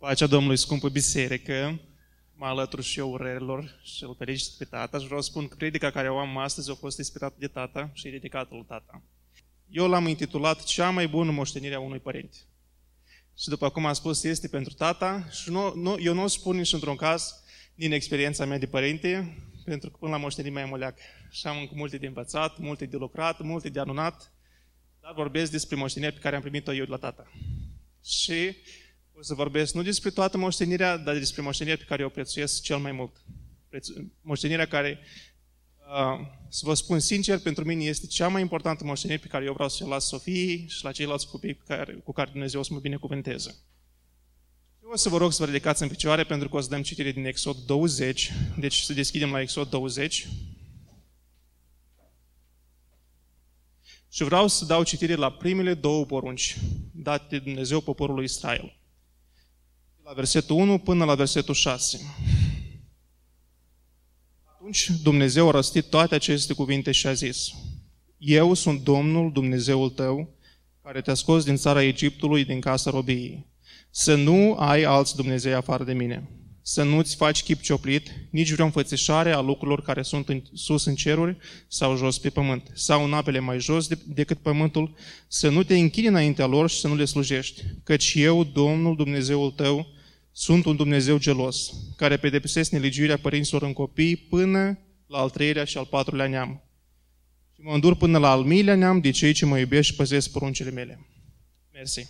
Pacea Domnului, scumpă biserică, mă alătur și eu urărilor și îl felicit pe tata și vreau să spun că predica care o am astăzi a fost inspirată de tata și dedicată lui tata. Eu l-am intitulat Cea mai bună moștenire a unui părinte. Și după cum am spus, este pentru tata și nu, nu, eu nu o spun nici într-un caz din experiența mea de părinte, pentru că până la moștenire mai moleac. Și am încă multe de învățat, multe de lucrat, multe de anunat, dar vorbesc despre moștenirea pe care am primit-o eu de la tata. Și o să vorbesc nu despre toată moștenirea, dar despre moștenirea pe care o prețuiesc cel mai mult. Moștenirea care, uh, să vă spun sincer, pentru mine este cea mai importantă moștenire pe care eu vreau să o las Sofiei și la ceilalți copii cu care, cu care Dumnezeu o să mă binecuvânteze. Eu o să vă rog să vă ridicați în picioare pentru că o să dăm citire din Exod 20. Deci să deschidem la Exod 20. Și vreau să dau citire la primele două porunci date de Dumnezeu poporului Israel la versetul 1 până la versetul 6. Atunci Dumnezeu a răstit toate aceste cuvinte și a zis, Eu sunt Domnul Dumnezeul tău, care te-a scos din țara Egiptului, din casa robiei. Să nu ai alți Dumnezei afară de mine. Să nu-ți faci chip cioplit, nici vreo înfățișare a lucrurilor care sunt în, sus în ceruri sau jos pe pământ, sau în apele mai jos de, decât pământul, să nu te închini înaintea lor și să nu le slujești. Căci eu, Domnul Dumnezeul tău, sunt un Dumnezeu gelos, care pedepsesc nelegiuirea părinților în copii până la al treilea și al patrulea neam. Și mă îndur până la al miilea neam de cei ce mă iubesc și păzesc poruncile mele. Mersi.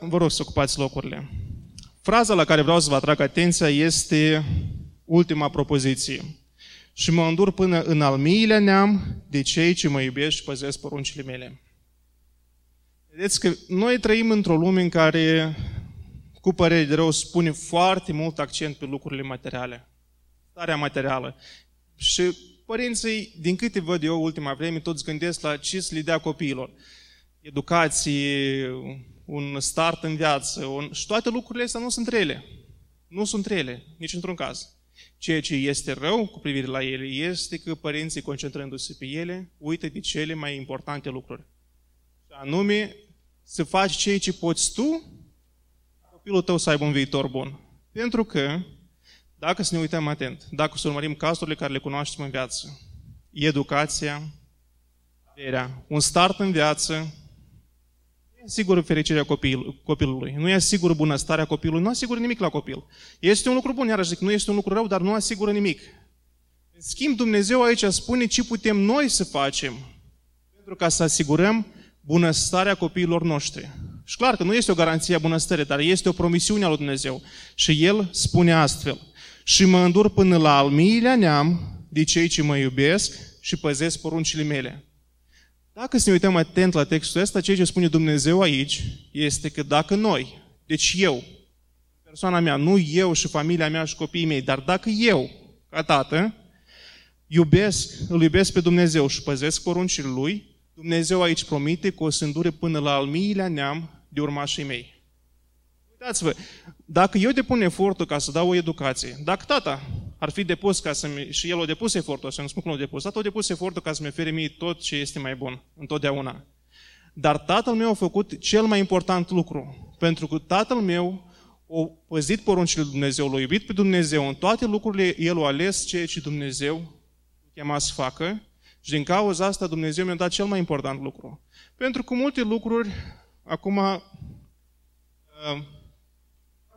Vă rog să ocupați locurile. Fraza la care vreau să vă atrag atenția este ultima propoziție. Și mă îndur până în al miilea neam de cei ce mă iubesc și păzesc poruncile mele. Vedeți că noi trăim într-o lume în care cu părere de rău, spune foarte mult accent pe lucrurile materiale. Starea materială. Și părinții, din câte văd eu ultima vreme, toți gândesc la ce să le dea copiilor. Educație, un start în viață, un... și toate lucrurile astea nu sunt rele. Nu sunt rele, nici într-un caz. Ceea ce este rău cu privire la ele este că părinții, concentrându-se pe ele, uită de cele mai importante lucruri. Și anume, să faci ceea ce poți tu copilul tău să aibă un viitor bun. Pentru că, dacă să ne uităm atent, dacă să urmărim cazurile care le cunoaștem în viață, educația, averea, un start în viață, nu e sigur fericirea copil, copilului, nu e sigur bunăstarea copilului, nu asigură nimic la copil. Este un lucru bun, iarăși zic, nu este un lucru rău, dar nu asigură nimic. În schimb, Dumnezeu aici spune ce putem noi să facem pentru ca să asigurăm bunăstarea copiilor noștri. Și clar că nu este o garanție a bunăstării, dar este o promisiune a lui Dumnezeu. Și El spune astfel, și mă îndur până la al miilea neam de cei ce mă iubesc și păzesc poruncile mele. Dacă să ne uităm atent la textul ăsta, ceea ce spune Dumnezeu aici este că dacă noi, deci eu, persoana mea, nu eu și familia mea și copiii mei, dar dacă eu, ca tată, iubesc, îl iubesc pe Dumnezeu și păzesc poruncile Lui, Dumnezeu aici promite că o să îndure până la al miilea neam de urmașii mei. Uitați-vă, dacă eu depun efortul ca să dau o educație, dacă tata ar fi depus ca să și el a depus efortul, să nu spun că nu a depus, tata a depus efortul ca să-mi ofere mie tot ce este mai bun, întotdeauna. Dar tatăl meu a făcut cel mai important lucru, pentru că tatăl meu a păzit poruncile lui Dumnezeu, l-a iubit pe Dumnezeu, în toate lucrurile el a ales ceea ce Dumnezeu chema să facă și din cauza asta Dumnezeu mi-a dat cel mai important lucru. Pentru că multe lucruri Acum, uh,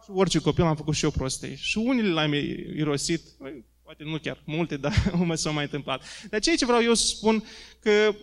orice copil am făcut și eu prostii. Și unele l-am irosit, poate nu chiar multe, dar mă s-au mai întâmplat. Dar ceea ce vreau eu să spun, că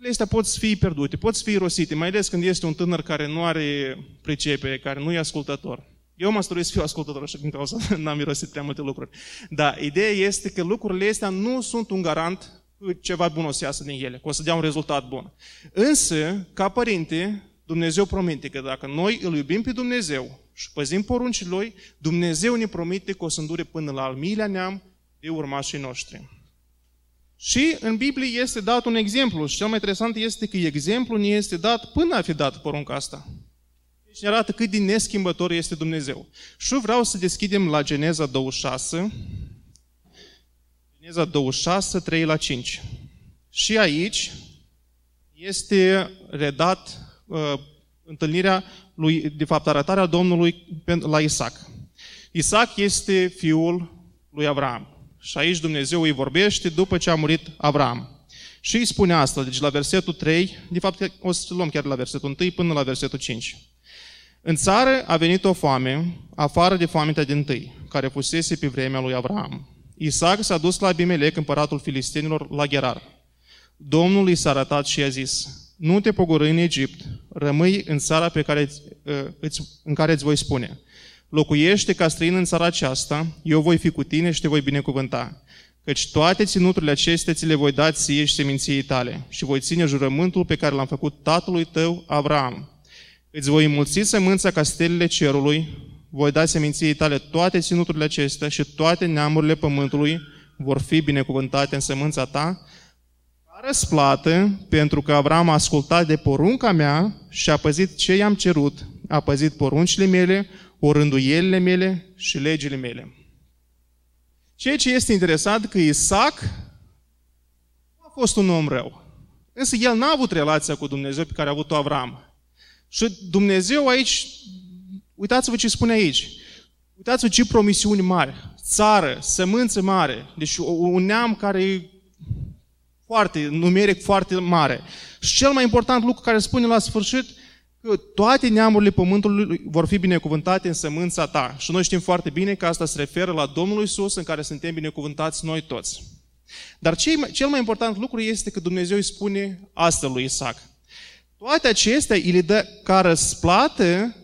lucrurile astea pot fi pierdute, pot fi irosite, mai ales când este un tânăr care nu are pricepe, care nu e ascultător. Eu mă străduiesc să fiu ascultător, așa din cauza n-am irosit prea multe lucruri. Dar ideea este că lucrurile astea nu sunt un garant ceva bun o să iasă din ele, că o să dea un rezultat bun. Însă, ca părinte, Dumnezeu promite că dacă noi îl iubim pe Dumnezeu și păzim poruncii Lui, Dumnezeu ne promite că o să îndure până la al miilea neam de urmașii noștri. Și în Biblie este dat un exemplu și cel mai interesant este că exemplul ne este dat până a fi dat porunca asta. Deci ne arată cât din neschimbător este Dumnezeu. Și vreau să deschidem la Geneza 26, Geneza 26, 3 la 5. Și aici este redat uh, întâlnirea lui, de fapt arătarea Domnului la Isaac. Isaac este fiul lui Avram. Și aici Dumnezeu îi vorbește după ce a murit Avram. Și îi spune asta, deci la versetul 3, de fapt o să luăm chiar la versetul 1 până la versetul 5. În țară a venit o foame, afară de foamea din tâi, care fusese pe vremea lui Avram. Isaac s-a dus la Abimelec, împăratul filistenilor, la Gerar. Domnul i s-a arătat și a zis, nu te pogorâi în Egipt, rămâi în țara pe care, îți, în care îți voi spune. Locuiește ca străin în țara aceasta, eu voi fi cu tine și te voi binecuvânta. Căci toate ținuturile acestea ți le voi da ție și seminției tale și voi ține jurământul pe care l-am făcut tatălui tău, Avram. Îți voi înmulți sămânța ca stelele cerului, voi da seminției tale toate ținuturile acestea și toate neamurile pământului vor fi binecuvântate în sămânța ta, ca răsplată pentru că Avram a ascultat de porunca mea și a păzit ce i-am cerut, a păzit poruncile mele, orânduielile mele și legile mele. Ceea ce este interesant că Isaac nu a fost un om rău. Însă el n-a avut relația cu Dumnezeu pe care a avut-o Avram. Și Dumnezeu aici, uitați-vă ce spune aici. Uitați-vă ce promisiuni mari. Țară, sămânță mare. Deci un neam care e foarte, numeric foarte mare. Și cel mai important lucru care spune la sfârșit, că toate neamurile pământului vor fi binecuvântate în sămânța ta. Și noi știm foarte bine că asta se referă la Domnul Isus, în care suntem binecuvântați noi toți. Dar cel mai important lucru este că Dumnezeu îi spune asta lui Isaac. Toate acestea îi le dă ca răsplată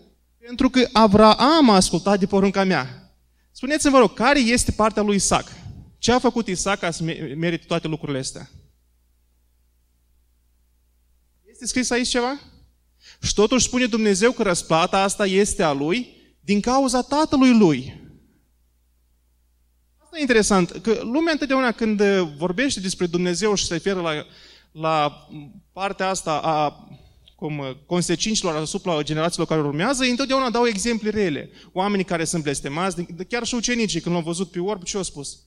pentru că Avraam a ascultat de porunca mea. Spuneți-mi, vă rog, care este partea lui Isaac? Ce a făcut Isaac ca să merite toate lucrurile astea? Este scris aici ceva? Și totuși spune Dumnezeu că răsplata asta este a lui din cauza tatălui lui. Asta e interesant, că lumea întotdeauna când vorbește despre Dumnezeu și se referă la, la partea asta a cum, consecințelor asupra generațiilor care urmează, ei întotdeauna dau exemple rele. Oamenii care sunt blestemați, chiar și ucenicii, când l-au văzut pe orb, ce au spus?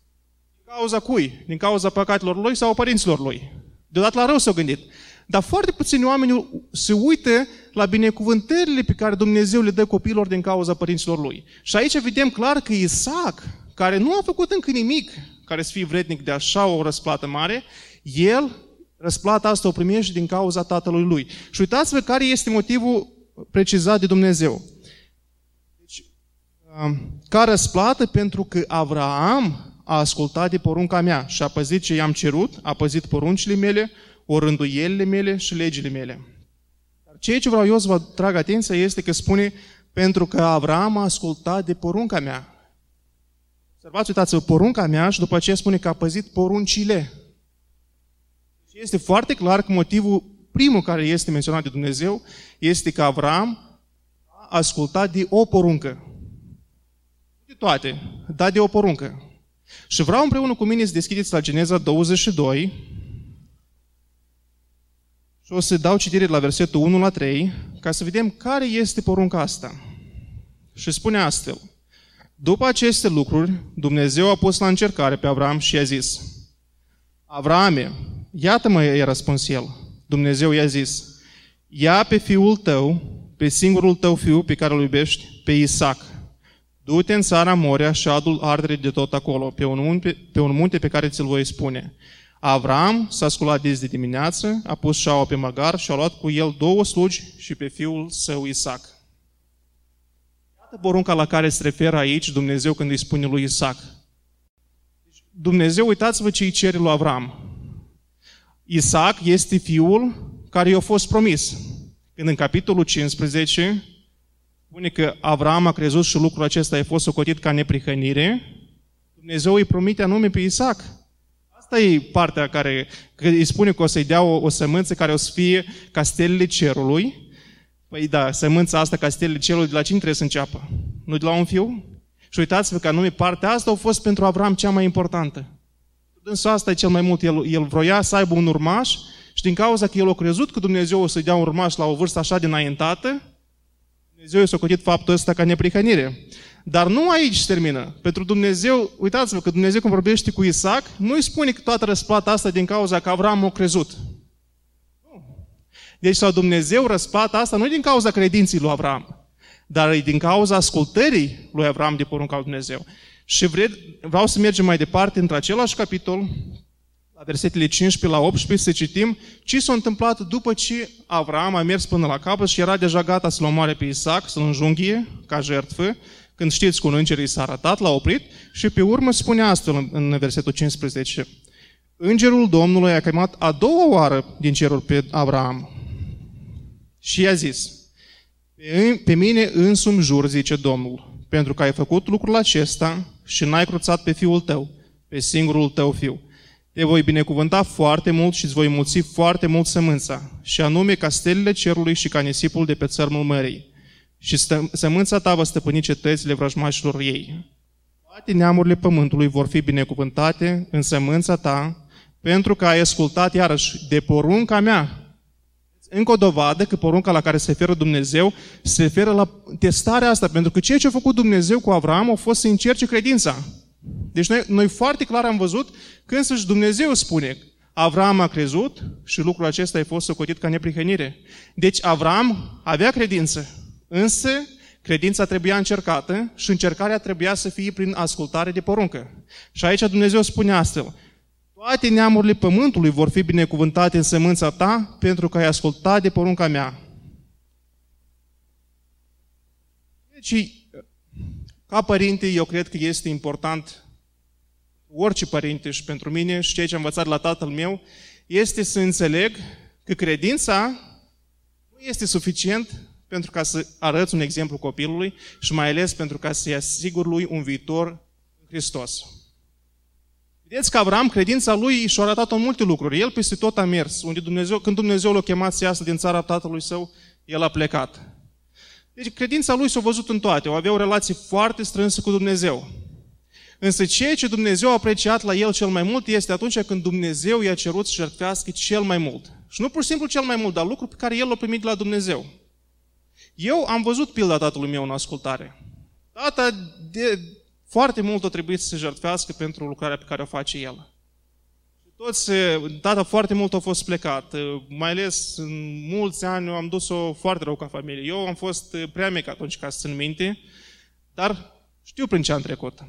Din cauza cui? Din cauza păcatelor lui sau părinților lui? Deodată la rău s-au gândit. Dar foarte puțini oameni se uită la binecuvântările pe care Dumnezeu le dă copiilor din cauza părinților lui. Și aici vedem clar că Isaac, care nu a făcut încă nimic care să fie vrednic de așa o răsplată mare, el răsplata asta o primește din cauza tatălui lui. Și uitați-vă care este motivul precizat de Dumnezeu. Deci, um, ca răsplată pentru că Avraam a ascultat de porunca mea și a păzit ce i-am cerut, a păzit poruncile mele, orânduielile mele și legile mele. Dar ceea ce vreau eu să vă trag atenția este că spune pentru că Avram a ascultat de porunca mea. Observați, uitați-vă, porunca mea și după aceea spune că a păzit poruncile. Și este foarte clar că motivul primul care este menționat de Dumnezeu este că Avram a ascultat de o poruncă. De toate, dar de o poruncă. Și vreau împreună cu mine să deschideți la Geneza 22, și o să dau citire la versetul 1 la 3, ca să vedem care este porunca asta. Și spune astfel, după aceste lucruri, Dumnezeu a pus la încercare pe Avram și i-a zis, Avrame, iată-mă, i-a răspuns el. Dumnezeu i-a zis, ia pe fiul tău, pe singurul tău fiu pe care îl iubești, pe Isaac. Du-te în țara Moria și adul ardere de tot acolo, pe un munte pe, un munte pe care ți-l voi spune. Avram s-a sculat de dimineață, a pus șaua pe măgar și a luat cu el două slugi și pe fiul său Isaac. Iată porunca la care se referă aici Dumnezeu când îi spune lui Isaac. Deci, Dumnezeu, uitați-vă ce îi cere lui Avram. Isaac este fiul care i-a fost promis. Când în capitolul 15 spune că Avram a crezut și lucrul acesta a fost socotit ca neprihănire, Dumnezeu îi promite anume pe Isaac. Asta e partea care că îi spune că o să-i dea o, o sămânță care o să fie ca stelele cerului. Păi da, sămânța asta ca stelele cerului, de la cine trebuie să înceapă? Nu de la un fiu? Și uitați-vă că anume partea asta a fost pentru Avram cea mai importantă. Însă asta e cel mai mult. El, el vroia să aibă un urmaș și din cauza că el a crezut că Dumnezeu o să-i dea un urmaș la o vârstă așa de înaintată, Dumnezeu i-a socotit faptul ăsta ca neprihănire. Dar nu aici se termină. Pentru Dumnezeu, uitați-vă că Dumnezeu când vorbește cu Isaac, nu îi spune că toată răsplata asta din cauza că Avram a crezut. Nu. Deci sau Dumnezeu răsplata asta nu din cauza credinții lui Avram. dar e din cauza ascultării lui Avram de porunca lui Dumnezeu. Și vreau să mergem mai departe într același capitol, la versetele 15 la 18, să citim ce s-a întâmplat după ce Avram a mers până la capăt și era deja gata să-l omoare pe Isaac, să-l înjunghie ca jertfă, când știți că un înger i s-a arătat, l-a oprit și pe urmă spune astfel în versetul 15. Îngerul Domnului a chemat a doua oară din cerul pe Abraham și i-a zis, pe mine însumi jur, zice Domnul, pentru că ai făcut lucrul acesta și n-ai cruțat pe fiul tău, pe singurul tău fiu. Te voi binecuvânta foarte mult și îți voi mulți foarte mult sămânța, și anume ca stelele cerului și ca nisipul de pe țărmul mării. Și sămânța ta va stăpâni cetățile vrăjmașilor ei. Toate neamurile pământului vor fi binecuvântate în sămânța ta, pentru că ai ascultat iarăși de porunca mea. Încă o dovadă că porunca la care se referă Dumnezeu se referă la testarea asta, pentru că ceea ce a făcut Dumnezeu cu Avram a fost să încerce credința. Deci noi, noi foarte clar am văzut că însăși Dumnezeu spune Avram a crezut și lucrul acesta a fost socotit ca neprihănire. Deci Avram avea credință, însă credința trebuia încercată și încercarea trebuia să fie prin ascultare de poruncă. Și aici Dumnezeu spune astfel, toate neamurile pământului vor fi binecuvântate în sămânța ta pentru că ai ascultat de porunca mea. Deci, ca părinte, eu cred că este important, orice părinte și pentru mine și ceea ce am învățat la tatăl meu, este să înțeleg că credința nu este suficient pentru ca să arăți un exemplu copilului și mai ales pentru ca să-i asigur lui un viitor în Hristos. Vedeți că Avram, credința lui și-a arătat în multe lucruri. El peste tot a mers. Unde Dumnezeu, când Dumnezeu l-a chemat să iasă din țara tatălui său, el a plecat. Deci credința lui s-a văzut în toate. O avea o relație foarte strânsă cu Dumnezeu. Însă ceea ce Dumnezeu a apreciat la el cel mai mult este atunci când Dumnezeu i-a cerut să jertfească cel mai mult. Și nu pur și simplu cel mai mult, dar lucru pe care el l-a primit de la Dumnezeu. Eu am văzut pilda tatălui meu în ascultare. Tata de foarte mult a trebuit să se jertfească pentru lucrarea pe care o face el. Toți, tata foarte mult a fost plecat, mai ales în mulți ani am dus-o foarte rău ca familie. Eu am fost prea mic atunci ca să țin minte, dar știu prin ce am trecut.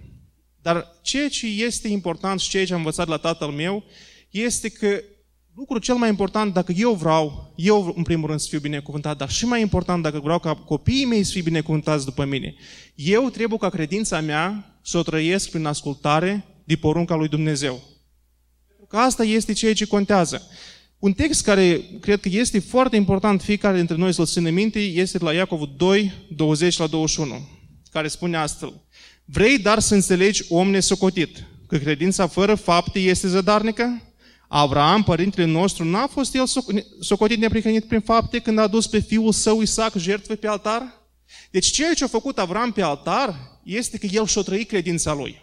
Dar ceea ce este important și ceea ce am învățat la tatăl meu este că lucrul cel mai important, dacă eu vreau, eu în primul rând să fiu binecuvântat, dar și mai important, dacă vreau ca copiii mei să fie binecuvântați după mine, eu trebuie ca credința mea să o trăiesc prin ascultare de porunca lui Dumnezeu. Pentru că asta este ceea ce contează. Un text care cred că este foarte important fiecare dintre noi să-l ținem minte este la Iacov 2, 20 la 21, care spune astfel. Vrei dar să înțelegi om nesocotit, că credința fără fapte este zădarnică? Avram, părintele nostru, n-a fost el socotit neprihănit prin fapte când a dus pe fiul său Isaac jertfă pe altar? Deci ceea ce a făcut Avram pe altar este că el și-a trăit credința lui.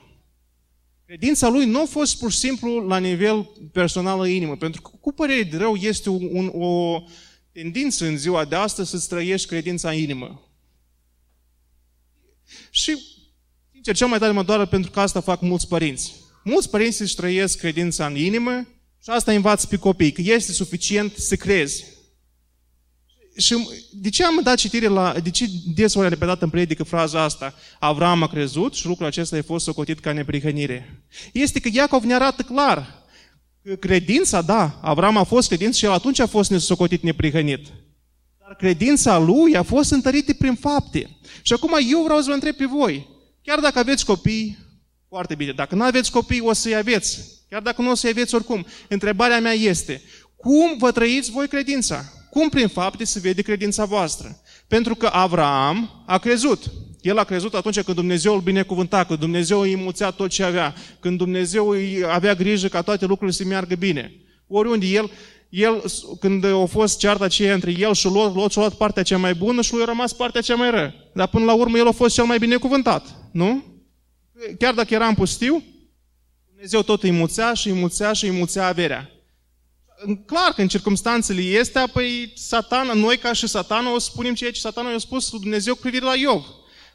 Credința lui nu a fost pur și simplu la nivel personal în inimă, pentru că cu părere de rău este un, o tendință în ziua de astăzi să-ți trăiești credința în inimă. Și, sincer, cel mai tare mă doară pentru că asta fac mulți părinți. Mulți părinți își trăiesc credința în inimă și asta învață pe copii, că este suficient să crezi. Și de ce am dat citire la, de ce des ori repetat în predică fraza asta? Avram a crezut și lucrul acesta a fost socotit ca neprihănire. Este că Iacov ne arată clar că credința, da, Avram a fost credință și el atunci a fost socotit neprihănit. Dar credința lui a fost întărită prin fapte. Și acum eu vreau să vă întreb pe voi, chiar dacă aveți copii, foarte bine, dacă nu aveți copii, o să-i aveți. Chiar dacă nu o să-i aveți oricum. Întrebarea mea este, cum vă trăiți voi credința? Cum prin fapte se vede credința voastră? Pentru că Avram a crezut. El a crezut atunci când Dumnezeu îl binecuvânta, când Dumnezeu îi mulțea tot ce avea, când Dumnezeu îi avea grijă ca toate lucrurile să meargă bine. Oriunde el, el când a fost cearta aceea între el și Lot, Lot și-a luat partea cea mai bună și lui a rămas partea cea mai rău. Dar până la urmă el a fost cel mai binecuvântat, nu? Chiar dacă era în pustiu, Dumnezeu tot îi mulțea și îi mulțea și îi mulțea averea clar că în circunstanțele este, apoi satana, noi ca și satana o spunem ceea ce satana i-a spus lui Dumnezeu cu privire la Iov.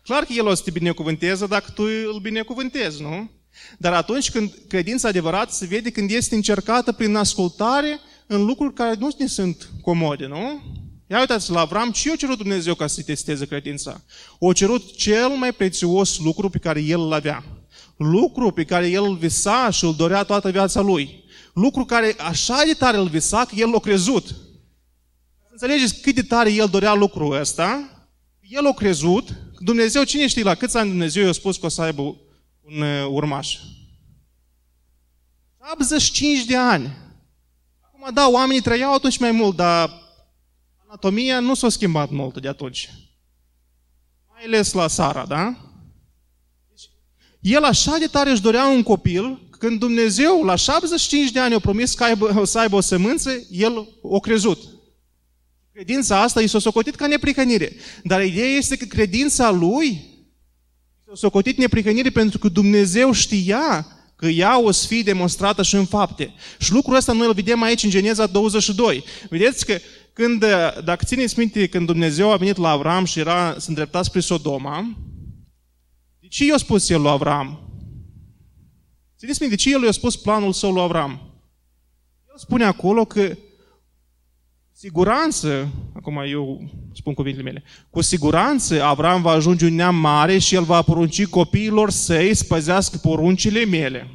Clar că el o să te binecuvânteze dacă tu îl binecuvântezi, nu? Dar atunci când credința adevărată se vede când este încercată prin ascultare în lucruri care nu ne sunt comode, nu? Ia uitați la Avram, ce i-a cerut Dumnezeu ca să-i testeze credința? O cerut cel mai prețios lucru pe care el îl avea. Lucru pe care el îl visa și îl dorea toată viața lui. Lucru care așa de tare îl visa că el l-a crezut. Înțelegeți cât de tare el dorea lucrul ăsta? El a crezut, Dumnezeu, cine știe la câți ani Dumnezeu i-a spus că o să aibă un uh, urmaș? 85 de ani. Acum, da, oamenii trăiau atunci mai mult, dar anatomia nu s-a schimbat mult de atunci. Mai ales la Sara, da? Deci, el așa de tare își dorea un copil, când Dumnezeu la 75 de ani a promis că aibă, o să aibă o sămânță, el o crezut. Credința asta i s-a socotit ca neprihănire. Dar ideea este că credința lui s-a socotit neprihănire pentru că Dumnezeu știa că ea o să fie demonstrată și în fapte. Și lucrul ăsta noi îl vedem aici în Geneza 22. Vedeți că când, dacă țineți minte, când Dumnezeu a venit la Avram și era, să îndrepta spre Sodoma, de ce i-a spus el lui Avram? Țineți minte, de ce el i-a spus planul său lui Avram? El spune acolo că siguranță, acum eu spun cuvintele mele, cu siguranță Avram va ajunge un neam mare și el va porunci copiilor săi să păzească poruncile mele.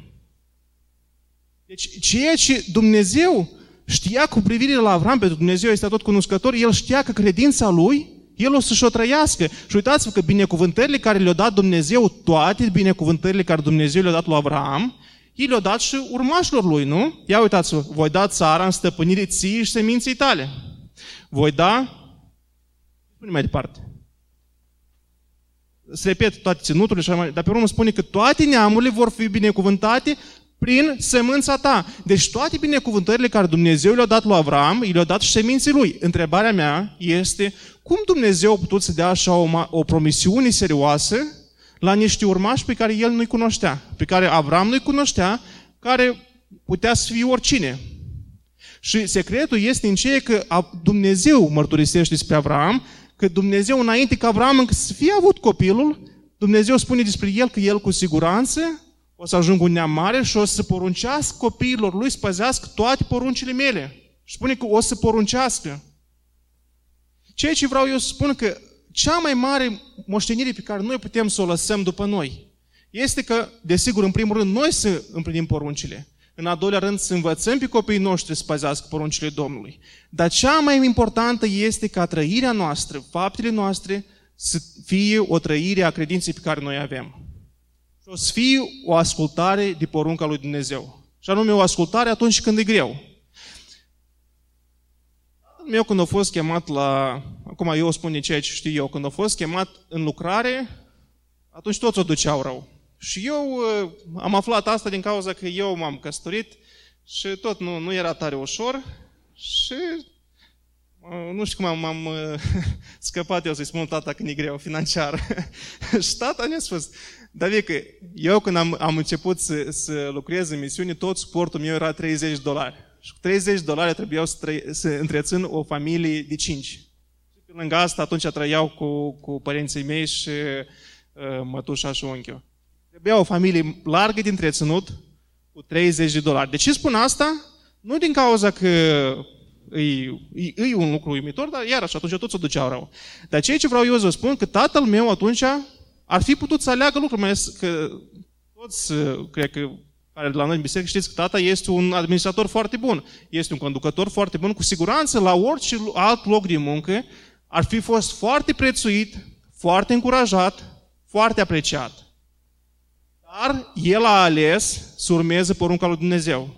Deci ceea ce Dumnezeu știa cu privire la Avram, pentru Dumnezeu este tot cunoscător, el știa că credința lui, el o să-și o trăiască. Și uitați-vă că binecuvântările care le-a dat Dumnezeu, toate binecuvântările care Dumnezeu le-a dat lui Avram, ei le-au dat și urmașilor lui, nu? Ia uitați-vă, voi da țara în stăpânire ții și seminții tale. Voi da, spune mai departe. Se repet toate ținuturile și mai, dar pe urmă spune că toate neamurile vor fi binecuvântate prin semânța ta. Deci toate binecuvântările care Dumnezeu le-a dat lui Avram, le-a dat și seminții lui. Întrebarea mea este, cum Dumnezeu a putut să dea așa o, o promisiune serioasă la niște urmași pe care el nu-i cunoștea, pe care Avram nu-i cunoștea, care putea să fie oricine. Și secretul este în ceea că Dumnezeu mărturisește despre Avram, că Dumnezeu înainte ca Avram încă să fie avut copilul, Dumnezeu spune despre el că el cu siguranță o să ajungă un neam mare și o să poruncească copiilor lui să păzească toate poruncile mele. Și spune că o să poruncească. Ceea ce vreau eu să spun că cea mai mare moștenire pe care noi putem să o lăsăm după noi este că, desigur, în primul rând, noi să împlinim poruncile. În al doilea rând, să învățăm pe copiii noștri să păzească poruncile Domnului. Dar cea mai importantă este ca trăirea noastră, faptele noastre, să fie o trăire a credinței pe care noi avem. Și o să fie o ascultare de porunca lui Dumnezeu. Și anume o ascultare atunci când e greu meu când a fost chemat la, acum eu spun din ceea ce știu eu, când a fost chemat în lucrare, atunci toți o duceau rău. Și eu uh, am aflat asta din cauza că eu m-am căsătorit și tot nu, nu era tare ușor și uh, nu știu cum am, uh, scăpat eu să-i spun tata când e greu financiar. și tata mi-a spus, David, că eu când am, am început să, să lucrez în misiune, tot suportul meu era 30 de dolari. Și cu 30 dolari trebuiau să, trăi, să întrețin o familie de 5. Și pe lângă asta atunci trăiau cu, cu părinții mei și uh, mătușa și unchiul. Trebuia o familie largă de întreținut cu 30 de dolari. De ce spun asta? Nu din cauza că e, e, e un lucru uimitor, dar iarăși atunci toți o duceau rău. Dar ceea ce vreau eu să spun, că tatăl meu atunci ar fi putut să aleagă lucruri, mai că toți, cred că care la noi în biserică știți că tata este un administrator foarte bun, este un conducător foarte bun, cu siguranță la orice alt loc de muncă ar fi fost foarte prețuit, foarte încurajat, foarte apreciat. Dar el a ales să urmeze porunca lui Dumnezeu.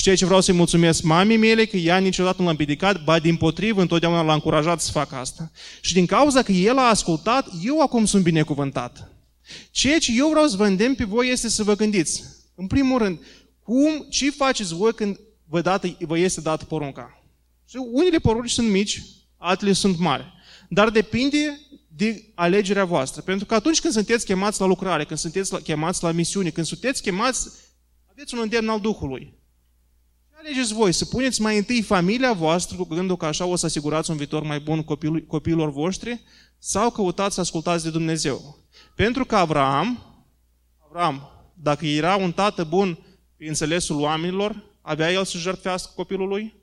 Și ceea ce vreau să-i mulțumesc mamei mele, că ea niciodată nu l-a împiedicat, ba din potrivă, întotdeauna l-a încurajat să facă asta. Și din cauza că el a ascultat, eu acum sunt binecuvântat. Ceea ce eu vreau să vă îndemn pe voi este să vă gândiți. În primul rând, cum, ce faceți voi când vă, dată, vă este dată porunca? Și unele porunci sunt mici, altele sunt mari. Dar depinde de alegerea voastră. Pentru că atunci când sunteți chemați la lucrare, când sunteți la, chemați la misiune, când sunteți chemați, aveți un îndemn al Duhului. Ce alegeți voi? Să puneți mai întâi familia voastră cu gândul că așa o să asigurați un viitor mai bun copil, copiilor voștri sau căutați să ascultați de Dumnezeu? Pentru că Avram, Avram dacă era un tată bun pe înțelesul oamenilor, avea el să jertfească copilul lui?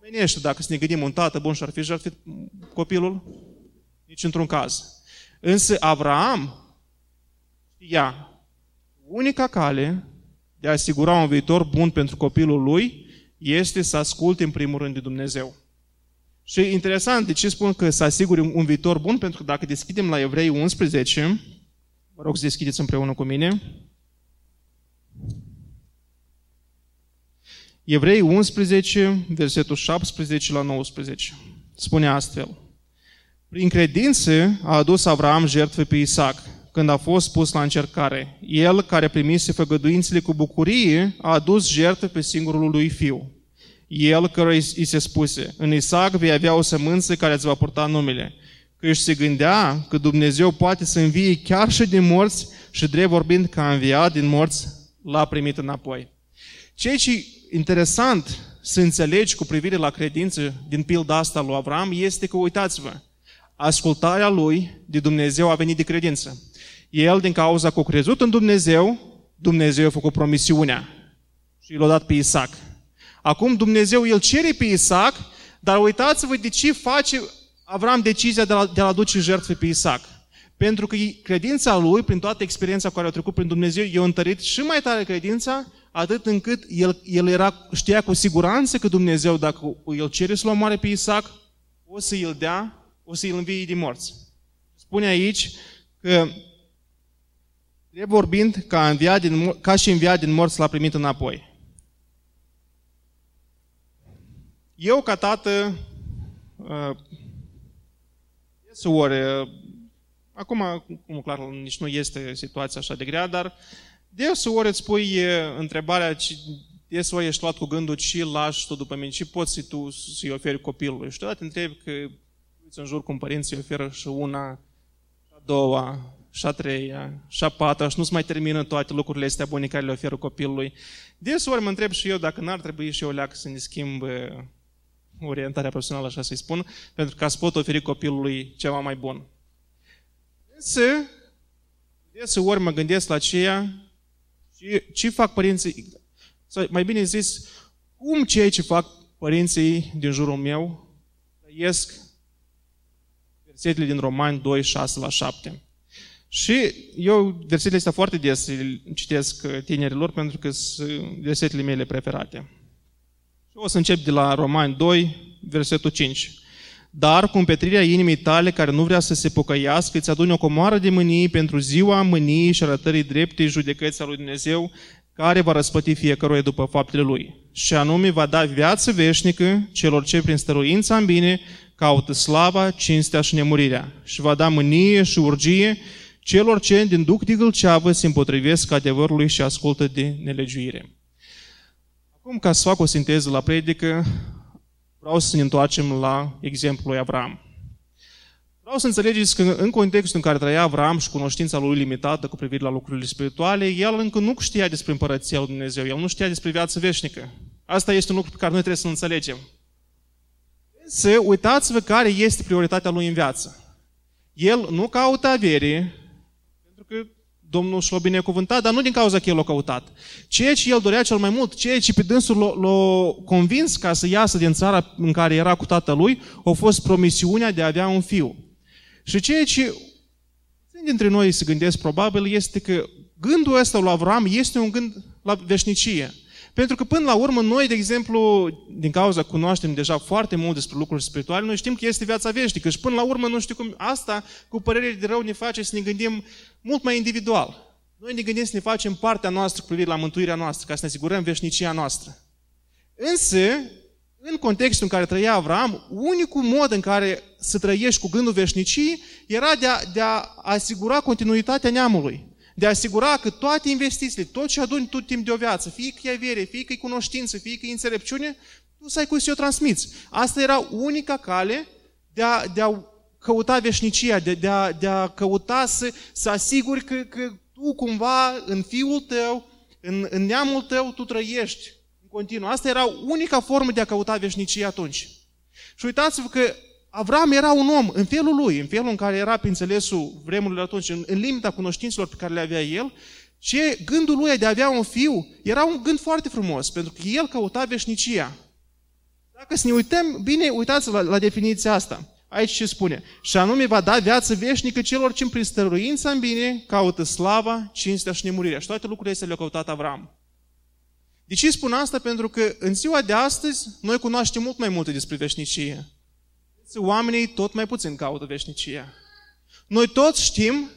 Menește, dacă să ne gândim un tată bun și ar fi jertfit copilul, nici într-un caz. Însă Avraam știa unica cale de a asigura un viitor bun pentru copilul lui este să asculte în primul rând de Dumnezeu. Și e interesant de ce spun că să asiguri un viitor bun, pentru că dacă deschidem la Evrei 11, vă rog să deschideți împreună cu mine, Evrei 11, versetul 17 la 19, spune astfel. Prin credință a adus Avram jertfe pe Isaac, când a fost pus la încercare. El, care primise făgăduințele cu bucurie, a adus jertfe pe singurul lui fiu. El, care îi se spuse, în Isaac vei avea o sămânță care îți va purta numele. Că își se gândea că Dumnezeu poate să învie chiar și din morți și drept vorbind că a înviat din morți, l-a primit înapoi. Ceea ce interesant să înțelegi cu privire la credință din pilda asta lui Avram este că, uitați-vă, ascultarea lui de Dumnezeu a venit de credință. El, din cauza că a crezut în Dumnezeu, Dumnezeu a făcut promisiunea și l-a dat pe Isaac. Acum Dumnezeu îl cere pe Isaac, dar uitați-vă de ce face Avram decizia de, a de a duce jertfe pe Isaac. Pentru că credința lui, prin toată experiența care a trecut prin Dumnezeu, i-a întărit și mai tare credința, atât încât el, el era, știa cu siguranță că Dumnezeu, dacă îl cere să-l omoare pe Isaac, o să îl dea, o să îl învie din morți. Spune aici că Trebuie vorbind ca, înviat din, ca și înviat din morți l-a primit înapoi. Eu, ca tată, uh, ori, uh, acum, cum clar, nici nu este situația așa de grea, dar ori îți pui uh, întrebarea, ori ești luat cu gândul ce lași tu după mine, ce poți să tu să-i oferi copilului. Și te întrebi că uiți în jur cum părinții oferă și una, a doua, și a treia, și a patra, și nu-ți mai termină toate lucrurile astea bune care le oferă copilului. Desori mă întreb și eu dacă n-ar trebui și eu leac să ne schimb orientarea profesională, așa să-i spun, pentru ca să pot oferi copilului ceva mai bun. Însă, deseori mă gândesc la ceea ce, ce fac părinții, sau mai bine zis, cum ceea ce fac părinții din jurul meu trăiesc versetele din Romani 2, 6 la 7. Și eu versetele astea foarte des citesc uh, tinerilor pentru că sunt versetele mele preferate. Și o să încep de la Romani 2, versetul 5. Dar cu împetrirea inimii tale care nu vrea să se pocăiască, îți aduni o comoară de mânii pentru ziua mâniei și arătării dreptei judecății a lui Dumnezeu, care va răspăti fiecăruia după faptele lui. Și anume va da viață veșnică celor ce prin stăruința în bine caută slava, cinstea și nemurirea. Și va da mânie și urgie celor ce din duc de gâlceavă se împotrivesc adevărului și ascultă de nelegiuire. Acum, ca să fac o sinteză la predică, vreau să ne întoarcem la exemplul lui Avram. Vreau să înțelegeți că în contextul în care trăia Avram și cunoștința lui limitată cu privire la lucrurile spirituale, el încă nu știa despre împărăția lui Dumnezeu, el nu știa despre viața veșnică. Asta este un lucru pe care noi trebuie să-l înțelegem. Să uitați-vă care este prioritatea lui în viață. El nu caută avere, că Domnul și l-a binecuvântat, dar nu din cauza că el l-a căutat. Ceea ce el dorea cel mai mult, ceea ce pe dânsul l-a convins ca să iasă din țara în care era cu tatălui, a fost promisiunea de a avea un fiu. Și ceea ce dintre noi se gândesc probabil este că gândul ăsta lui Avram este un gând la veșnicie. Pentru că până la urmă noi, de exemplu, din cauza cunoaștem deja foarte mult despre lucruri spirituale, noi știm că este viața veșnică și până la urmă nu știu cum asta cu părere de rău ne face să ne gândim mult mai individual. Noi ne gândim să ne facem partea noastră cu privire la mântuirea noastră, ca să ne asigurăm veșnicia noastră. Însă, în contextul în care trăia Avram, unicul mod în care să trăiești cu gândul veșnicii era de a, de a asigura continuitatea neamului de a asigura că toate investițiile, tot ce aduni tu timp de o viață, fie că e avere, fie că e cunoștință, fie că e înțelepciune, tu să ai cu să o transmiți. Asta era unica cale de a, de a căuta veșnicia, de, de, a, de a căuta să, să asiguri că, că tu cumva în fiul tău, în, în neamul tău, tu trăiești în continuu. Asta era unica formă de a căuta veșnicia atunci. Și uitați-vă că Avram era un om în felul lui, în felul în care era pe înțelesul vremurilor atunci, în, în limita cunoștințelor pe care le avea el, ce gândul lui de a avea un fiu era un gând foarte frumos, pentru că el căuta veșnicia. Dacă să ne uităm, bine, uitați la, la definiția asta. Aici ce spune? Și anume va da viață veșnică celor ce prin stăruința în bine caută slava, cinstea și nemurirea. Și toate lucrurile astea le-a căutat Avram. De ce spun asta? Pentru că în ziua de astăzi noi cunoaștem mult mai multe despre veșnicie. Oamenii tot mai puțin caută veșnicia. Noi toți știm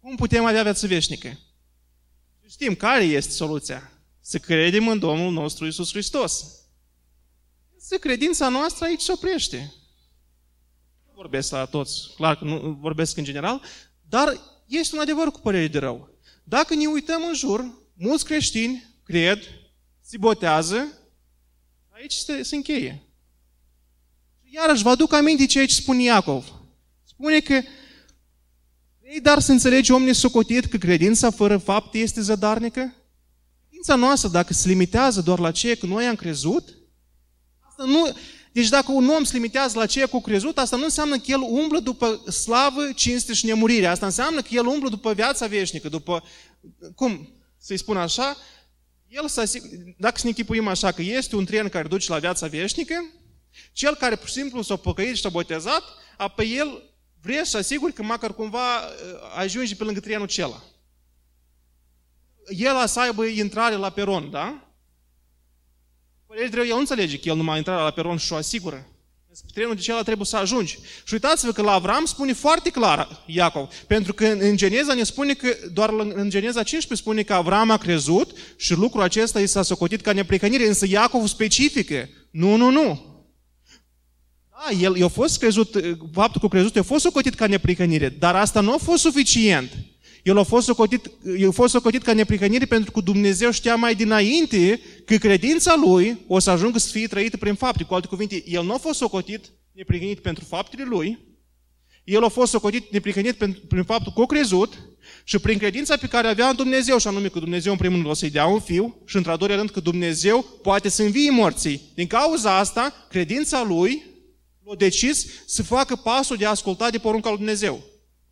cum putem avea viață veșnică. Știm care este soluția. Să credem în Domnul nostru Isus Hristos. Să credința noastră aici se oprește. Nu vorbesc la toți, clar că nu vorbesc în general, dar este un adevăr cu părere de rău. Dacă ne uităm în jur, mulți creștini cred, se botează, aici se, se încheie. Iarăși vă aduc aminte ceea ce spune Iacov. Spune că ei, dar să înțelegi, om nesocotit, că credința fără fapte este zădarnică? Credința noastră, dacă se limitează doar la ceea că noi am crezut, asta nu, deci dacă un om se limitează la ceea cu crezut, asta nu înseamnă că el umblă după slavă, cinste și nemurire. Asta înseamnă că el umblă după viața veșnică, după, cum să-i spun așa, el să asigur, dacă să ne închipuim așa că este un tren care duce la viața veșnică, cel care pur și simplu s-a păcăit și s-a botezat, apoi el vrea să asiguri că măcar cumva uh, ajunge pe lângă trenul acela. El să aibă intrare la peron, da? Părere drept, el nu înțelege că el numai intrare la peron și o asigură. Trenul de acela trebuie să ajungi. Și uitați-vă că la Avram spune foarte clar Iacov. Pentru că în Geneza ne spune că, doar în Geneza 15 spune că Avram a crezut și lucrul acesta i s-a socotit ca neplicănire. Însă Iacov specifică. Nu, nu, nu. Da, el i-a fost crezut, faptul că a crezut, a fost socotit ca neprihănire, dar asta nu a fost suficient. El a fost socotit, el a fost socotit ca neprihănire pentru că Dumnezeu știa mai dinainte că credința lui o să ajungă să fie trăită prin fapte. Cu alte cuvinte, el nu a fost socotit neprihănit pentru faptele lui, el a fost socotit neprihănit prin faptul că a crezut și prin credința pe care avea în Dumnezeu, și anume că Dumnezeu în primul rând o să-i dea un fiu și într-a doilea rând că Dumnezeu poate să învie morții. Din cauza asta, credința lui a decis să facă pasul de a asculta de porunca lui Dumnezeu.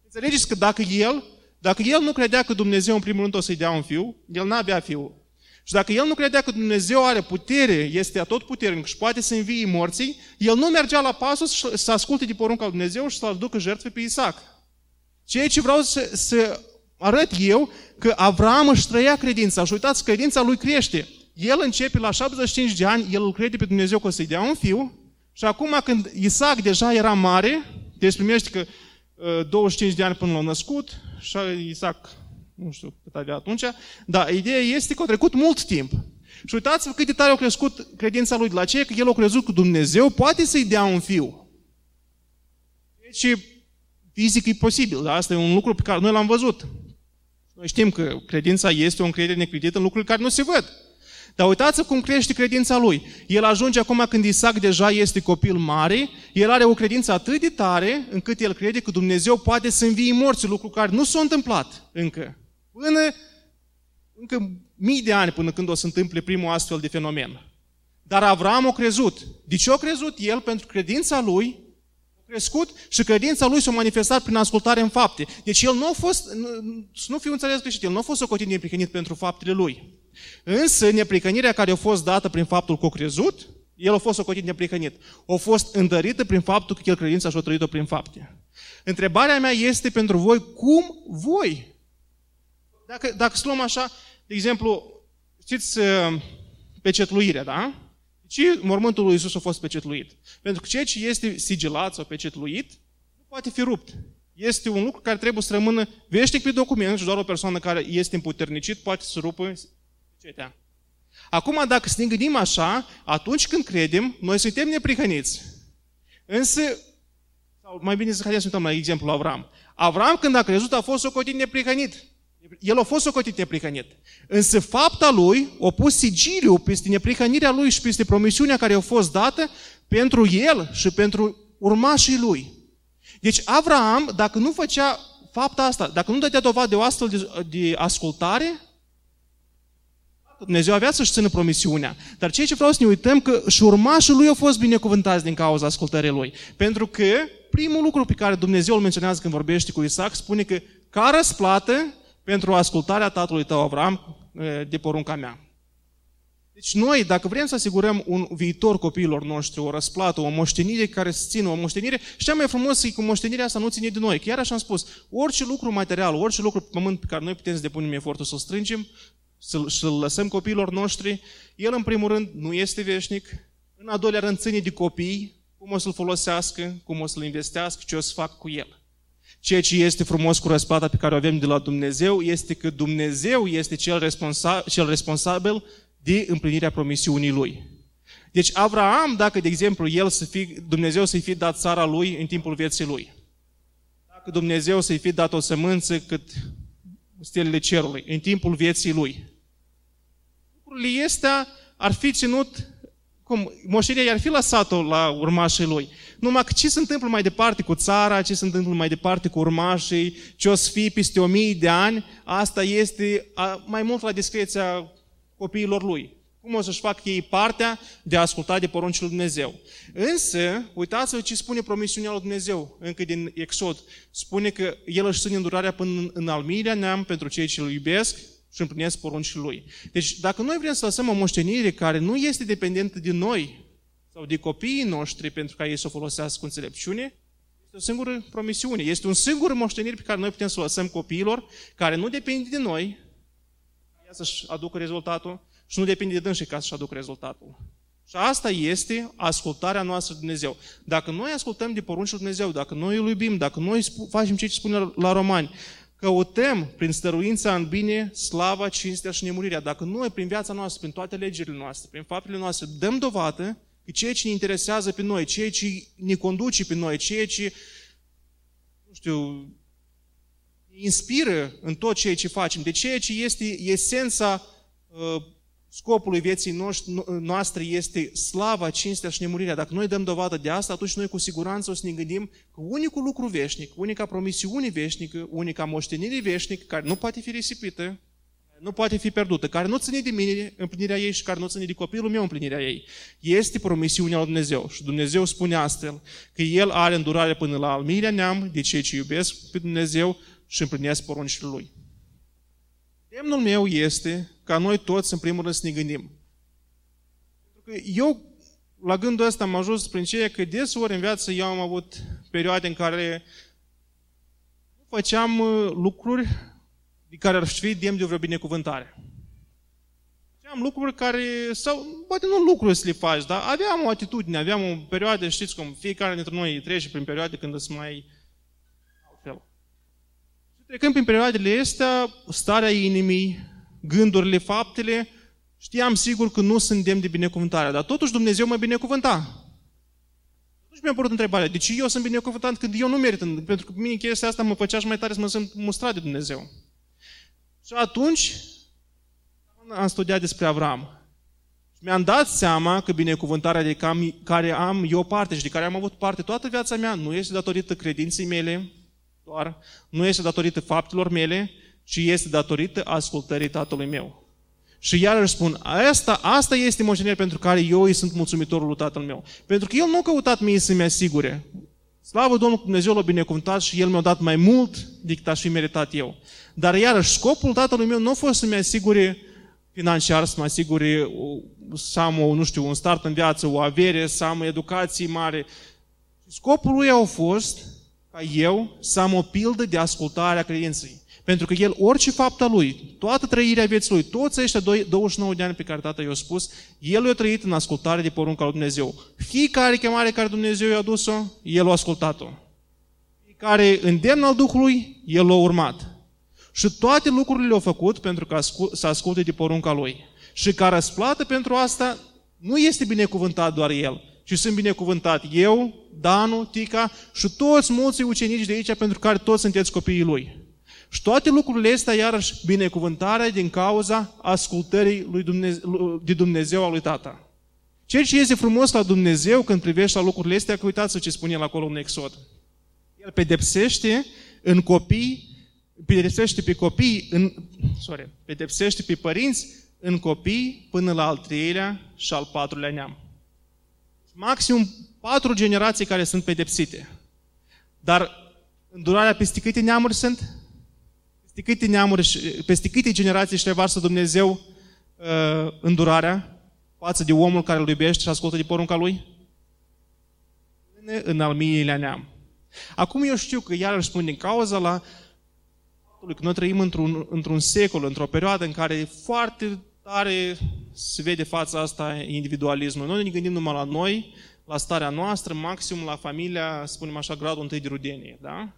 Înțelegeți că dacă el, dacă el nu credea că Dumnezeu în primul rând o să-i dea un fiu, el n-avea fiu. Și dacă el nu credea că Dumnezeu are putere, este atot puternic și poate să învie morții, el nu mergea la pasul să asculte de porunca lui Dumnezeu și să-l ducă jertfe pe Isaac. Ceea ce vreau să, să arăt eu, că Avram își trăia credința și uitați, credința lui crește. El începe la 75 de ani, el îl crede pe Dumnezeu că o să-i dea un fiu, și acum când Isaac deja era mare, deci primește că 25 uh, de ani până l-a născut și Isaac, nu știu cât avea atunci, dar ideea este că a trecut mult timp. Și uitați-vă cât de tare a crescut credința lui de la ce, că el a crezut că Dumnezeu poate să-i dea un fiu. Deci, fizic e posibil, dar asta e un lucru pe care noi l-am văzut. Noi știm că credința este o încredere necredită în lucruri care nu se văd. Dar uitați cum crește credința lui. El ajunge acum când Isaac deja este copil mare, el are o credință atât de tare încât el crede că Dumnezeu poate să învie morți, lucru care nu s-a întâmplat încă. Până încă mii de ani până când o să întâmple primul astfel de fenomen. Dar Avram a crezut. De ce a crezut el? Pentru credința lui a crescut și credința lui s-a manifestat prin ascultare în fapte. Deci el nu a fost, să nu fiu înțeles greșit, el nu a fost socotit neprihănit pentru faptele lui. Însă, neprihănirea care a fost dată prin faptul că a crezut, el a fost socotit neprihănit. A fost întărită prin faptul că el credința și-a trăit-o prin fapte. Întrebarea mea este pentru voi, cum voi? Dacă, dacă să luăm așa, de exemplu, știți uh, pecetluirea, da? Ce mormântul lui Iisus a fost pecetluit? Pentru că ceea ce este sigilat sau pecetluit nu poate fi rupt. Este un lucru care trebuie să rămână veșnic pe document și doar o persoană care este împuternicit poate să rupă cetea. Acum, dacă să ne gândim așa, atunci când credem, noi suntem neprihăniți. Însă, sau mai bine să haideți să uităm la exemplu Avram. Avram, când a crezut, a fost socotit neprihănit. El a fost socotit neprihănit. Însă fapta lui a pus sigiliu peste neprihănirea lui și peste promisiunea care a fost dată pentru el și pentru urmașii lui. Deci Avram, dacă nu făcea fapta asta, dacă nu dădea dovadă de o astfel de, de ascultare, Dumnezeu avea să-și țină promisiunea. Dar ceea ce vreau să ne uităm, că și urmașul lui au fost binecuvântați din cauza ascultării lui. Pentru că primul lucru pe care Dumnezeu îl menționează când vorbește cu Isaac, spune că ca răsplată pentru ascultarea tatălui tău Avram de porunca mea. Deci noi, dacă vrem să asigurăm un viitor copiilor noștri, o răsplată, o moștenire care să țină, o moștenire, și cea mai frumos e că moștenirea asta nu ține de noi. Chiar așa am spus, orice lucru material, orice lucru pe pământ pe care noi putem să depunem efortul să-l strângem, să-l, să lăsăm copiilor noștri, el în primul rând nu este veșnic, în a doilea rând ține de copii, cum o să-l folosească, cum o să-l investească, ce o să fac cu el. Ceea ce este frumos cu răsplata pe care o avem de la Dumnezeu este că Dumnezeu este cel, responsa- cel responsabil de împlinirea promisiunii lui. Deci Abraham, dacă, de exemplu, el să fie, Dumnezeu să-i fi dat țara lui în timpul vieții lui, dacă Dumnezeu să-i fi dat o sămânță cât stelele cerului în timpul vieții lui, lucrurile astea ar fi ținut, cum, moștenirea ar fi lăsat-o la urmașii lui. Numai că ce se întâmplă mai departe cu țara, ce se întâmplă mai departe cu urmașii, ce o să fie peste o mii de ani, asta este mai mult la discreția copiilor lui. Cum o să-și facă ei partea de a asculta de poruncile lui Dumnezeu. Însă, uitați-vă ce spune promisiunea lui Dumnezeu, încă din Exod. Spune că El își ține îndurarea până în al miilea neam pentru cei ce îl iubesc și împlinesc poruncile Lui. Deci, dacă noi vrem să lăsăm o moștenire care nu este dependentă de noi sau de copiii noștri pentru ca ei să o folosească cu înțelepciune, este o singură promisiune. Este un singur moștenire pe care noi putem să o lăsăm copiilor, care nu depinde de noi, să-și aducă rezultatul și nu depinde de dânsii ca să-și aducă rezultatul. Și asta este ascultarea noastră de Dumnezeu. Dacă noi ascultăm de poruncile lui Dumnezeu, dacă noi îl iubim, dacă noi facem ce spune la romani, căutăm prin stăruința în bine slava, cinstea și nemurirea. Dacă noi, prin viața noastră, prin toate legile noastre, prin faptele noastre, dăm dovadă că ceea ce ne interesează pe noi, ceea ce ne conduce pe noi, ceea ce, nu știu, inspiră în tot ceea ce facem, de ceea ce este esența uh, scopului vieții noastre este slava, cinstea și nemurirea. Dacă noi dăm dovadă de asta, atunci noi cu siguranță o să ne gândim că unicul lucru veșnic, unica promisiune veșnică, unica moștenire veșnică, care nu poate fi risipită, nu poate fi pierdută, care nu ține de mine împlinirea ei și care nu ține de copilul meu împlinirea ei. Este promisiunea lui Dumnezeu. Și Dumnezeu spune astfel că El are îndurare până la al miilea neam de cei ce iubesc pe Dumnezeu și împlinesc poruncile Lui. Temnul meu este ca noi toți, în primul rând, să ne gândim. Pentru că eu, la gândul ăsta, am ajuns prin ceea că deseori în viață eu am avut perioade în care nu făceam uh, lucruri de care ar fi demn de vreo binecuvântare. Făceam lucruri care, sau poate nu lucruri să le faci, dar aveam o atitudine, aveam o perioadă, știți cum, fiecare dintre noi trece prin perioade când sunt mai altfel. Trecând prin perioadele astea, starea inimii, gândurile, faptele, știam sigur că nu sunt demn de binecuvântare, dar totuși Dumnezeu mă binecuvânta. Atunci mi-a părut întrebarea, de ce eu sunt binecuvântat când eu nu merit? Pentru că mine chestia asta mă făcea și mai tare să mă sunt mustrat de Dumnezeu. Și atunci am studiat despre Avram. Și mi-am dat seama că binecuvântarea de care am eu parte și de care am avut parte toată viața mea nu este datorită credinței mele, doar nu este datorită faptelor mele, ci este datorită ascultării tatălui meu. Și iarăși spun, asta, asta este moștenirea pentru care eu îi sunt mulțumitorul lui tatăl meu. Pentru că el nu a căutat mie să-mi asigure. Slavă Domnul Dumnezeu l-a binecuvântat și El mi-a dat mai mult decât aș fi meritat eu. Dar iarăși, scopul tatălui meu nu a fost să-mi asigure financiar, să mă asigure să am, o, nu știu, un start în viață, o avere, să am educație mare. Scopul lui a fost ca eu să am o pildă de ascultare a credinței. Pentru că el, orice faptă lui, toată trăirea vieții lui, toți ăștia 29 de ani pe care tata i-a spus, el a trăit în ascultare de porunca lui Dumnezeu. Fiecare chemare care Dumnezeu i-a dus-o, el a ascultat-o. Fiecare îndemn al Duhului, el l-a urmat. Și toate lucrurile le-a făcut pentru ca să asculte de porunca lui. Și ca răsplată pentru asta, nu este binecuvântat doar el, ci sunt binecuvântat eu, Danu, Tica și toți mulți ucenici de aici pentru care toți sunteți copiii lui. Și toate lucrurile astea, iarăși, binecuvântarea din cauza ascultării lui Dumnezeu, de Dumnezeu al lui Tata. Ceea ce este frumos la Dumnezeu când privești la lucrurile astea, că uitați ce spune el acolo în Exod. El pedepsește în copii, pedepsește pe copii, în, sorry, pedepsește pe părinți în copii până la al treilea și al patrulea neam. Maximum patru generații care sunt pedepsite. Dar îndurarea peste câte neamuri sunt? Peste câte neamuri, peste câte generații își revarsă Dumnezeu uh, îndurarea, față de omul care îl iubește și ascultă de porunca lui? Până în al miilea neam. Acum eu știu că iarăși spun din cauza la faptului că noi trăim într-un, într-un secol, într-o perioadă în care foarte tare se vede fața asta individualismul. Noi ne gândim numai la noi, la starea noastră, maxim la familia, spunem așa, gradul întâi de rudenie, da?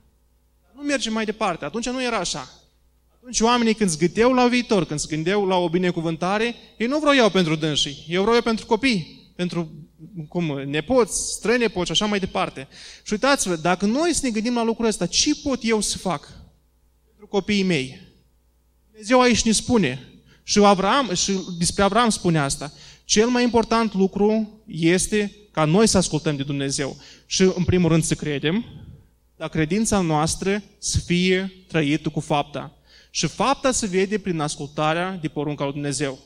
Nu mergem mai departe. Atunci nu era așa. Atunci oamenii când zgâteau la viitor, când se gândeau la o binecuvântare, ei nu vreau pentru dânsii, eu vreau pentru copii, pentru cum, nepoți, strănepoți și așa mai departe. Și uitați-vă, dacă noi să ne gândim la lucrul ăsta, ce pot eu să fac pentru copiii mei? Dumnezeu aici ne spune, și, Avram, și despre Avram spune asta, cel mai important lucru este ca noi să ascultăm de Dumnezeu și, în primul rând, să credem, dar credința noastră să fie trăită cu fapta. Și fapta se vede prin ascultarea de porunca lui Dumnezeu.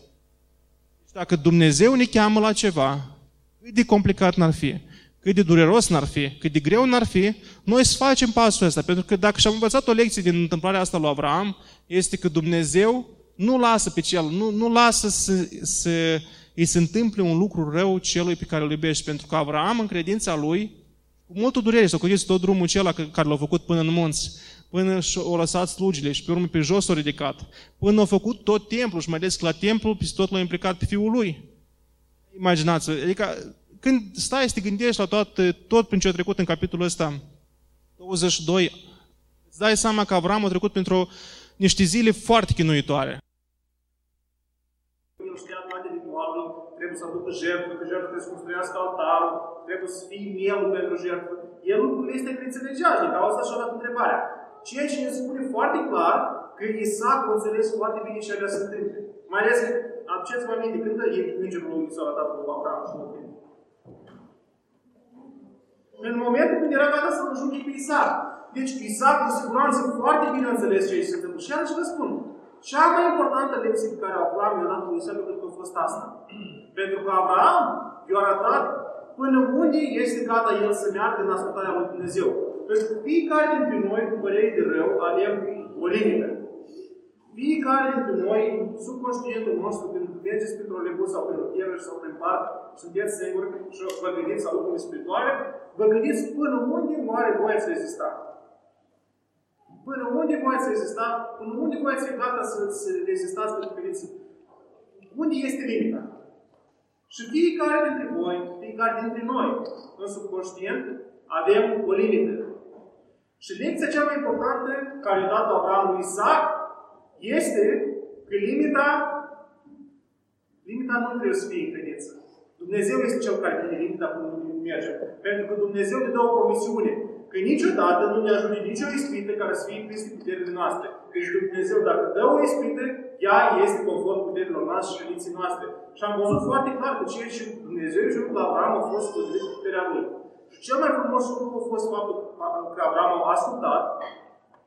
Și dacă Dumnezeu ne cheamă la ceva, cât de complicat n-ar fi, cât de dureros n-ar fi, cât de greu n-ar fi, noi să facem pasul ăsta. Pentru că dacă și-am învățat o lecție din întâmplarea asta lui Avram, este că Dumnezeu nu lasă pe cel, nu, nu lasă să, să îi se întâmple un lucru rău celui pe care îl iubești. Pentru că Avram, în credința lui, cu multă durere, s-a tot drumul acela care l-a făcut până în munți, până și-au lăsat slugile și pe urmă pe jos s-a ridicat, până a făcut tot templul și mai ales la templu, pe tot l-a implicat pe fiul lui. Imaginați, adică când stai să te gândești la tot, tot prin ce a trecut în capitolul ăsta, 22, îți dai seama că Avram a trecut pentru niște zile foarte chinuitoare. trebuie să aducă jertfă, că jertfă trebuie să construiască altarul, trebuie să fie mielul pentru jertfă. El lucrurile este că înțelegea, din cauza asta și-a dat întrebarea. Ceea ce ne spune foarte clar că Isaac a înțeles foarte bine ce avea să întâmple. Mai ales că, aduceți-vă aminte, când îngerul lui s-a arătat lui Abraham și lui În momentul când era gata să-l junghi pe Isaac. Deci Isaac, cu siguranță, foarte bine a înțeles ce se întâmplă. Și atunci vă spun, cea mai importantă lecție pe care Abraham i-a dat lui Isaac, cred că a fost asta. Pentru că Abraham i-a arătat până unde este gata el să meargă în ascultarea lui Dumnezeu. Pentru că fiecare dintre noi, cu părere de rău, avem o limită. Fiecare dintre noi, subconștientul nostru, când mergeți printr-o lebus sau prin o tieră sau prin parc, sunteți singuri și vă gândiți la lucruri spirituale, vă gândiți până unde oare voi ați rezista. Până unde voi ați rezista, până unde voi ați fi gata să, să rezistați pentru credință. Unde este limita? Și fiecare dintre voi, fiecare dintre noi, în subconștient, avem o limită. Și lecția cea mai importantă care a dat Abraham lui Isaac este că limita, limita nu trebuie să fie în credință. Dumnezeu este cel care pune limita până unde merge. Pentru că Dumnezeu ne dă o promisiune că niciodată nu ne ajunge nicio ispită care să fie peste puterile noastre. Deci Dumnezeu, dacă dă o ispită, ea este conform puterilor noastre și credinței noastre. Și am văzut foarte clar că ceea ce Dumnezeu și la Abraham a fost cu puterea lui. Și cel mai frumos lucru a fost faptul că Abraham a ascultat,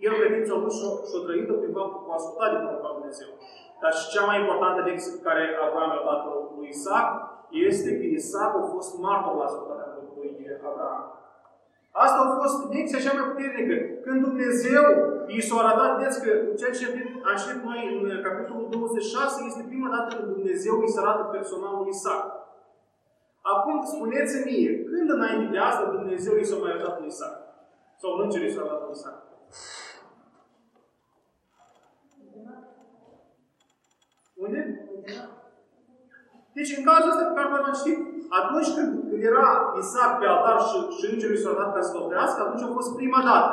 el credința lui și-a trăit prin faptul că a ascultat de porunca lui Dumnezeu. Dar și cea mai importantă lecție pe care Abraham a dat lui Isaac este că Isaac a fost martor la ascultarea lui Abraham. Asta a fost lecția cea mai puternică. Când Dumnezeu i s-a arătat, vedeți că ceea ce am citit noi în capitolul 26 este prima dată când Dumnezeu îi se arată personal lui Isaac. Acum spuneți-mi mie, când înainte de asta Dumnezeu i s-a mai arătat lui Isaac? Sau îngerul i s-a arătat lui Isaac? Unde? Deci, în cazul ăsta pe care l-am citit, atunci când, când era Isaac pe altar și, și îngerul i s-a dat ca să oprească, atunci a fost prima dată.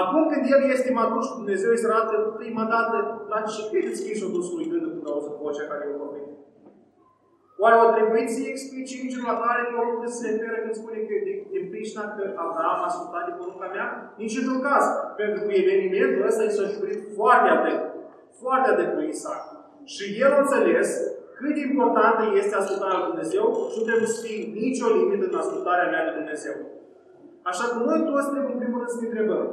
Acum când el este matur și Dumnezeu îi se arată prima dată, la ce credeți că i s-a dus lui gândul când a auzit vocea care i-a vorbit? Oare o trebuit să-i explice îngerul la care poruncă se referă când spune că de, de pricina că Abraham a ascultat de porunca mea? Nici într-un caz. Pentru că evenimentul ăsta i s-a jurit foarte adânc. Foarte adânc lui Isaac. Și el a înțeles cât de importantă este ascultarea lui Dumnezeu și nu trebuie să fie nicio limită în ascultarea mea de Dumnezeu. Așa că noi toți trebuie în primul rând să ne întrebăm.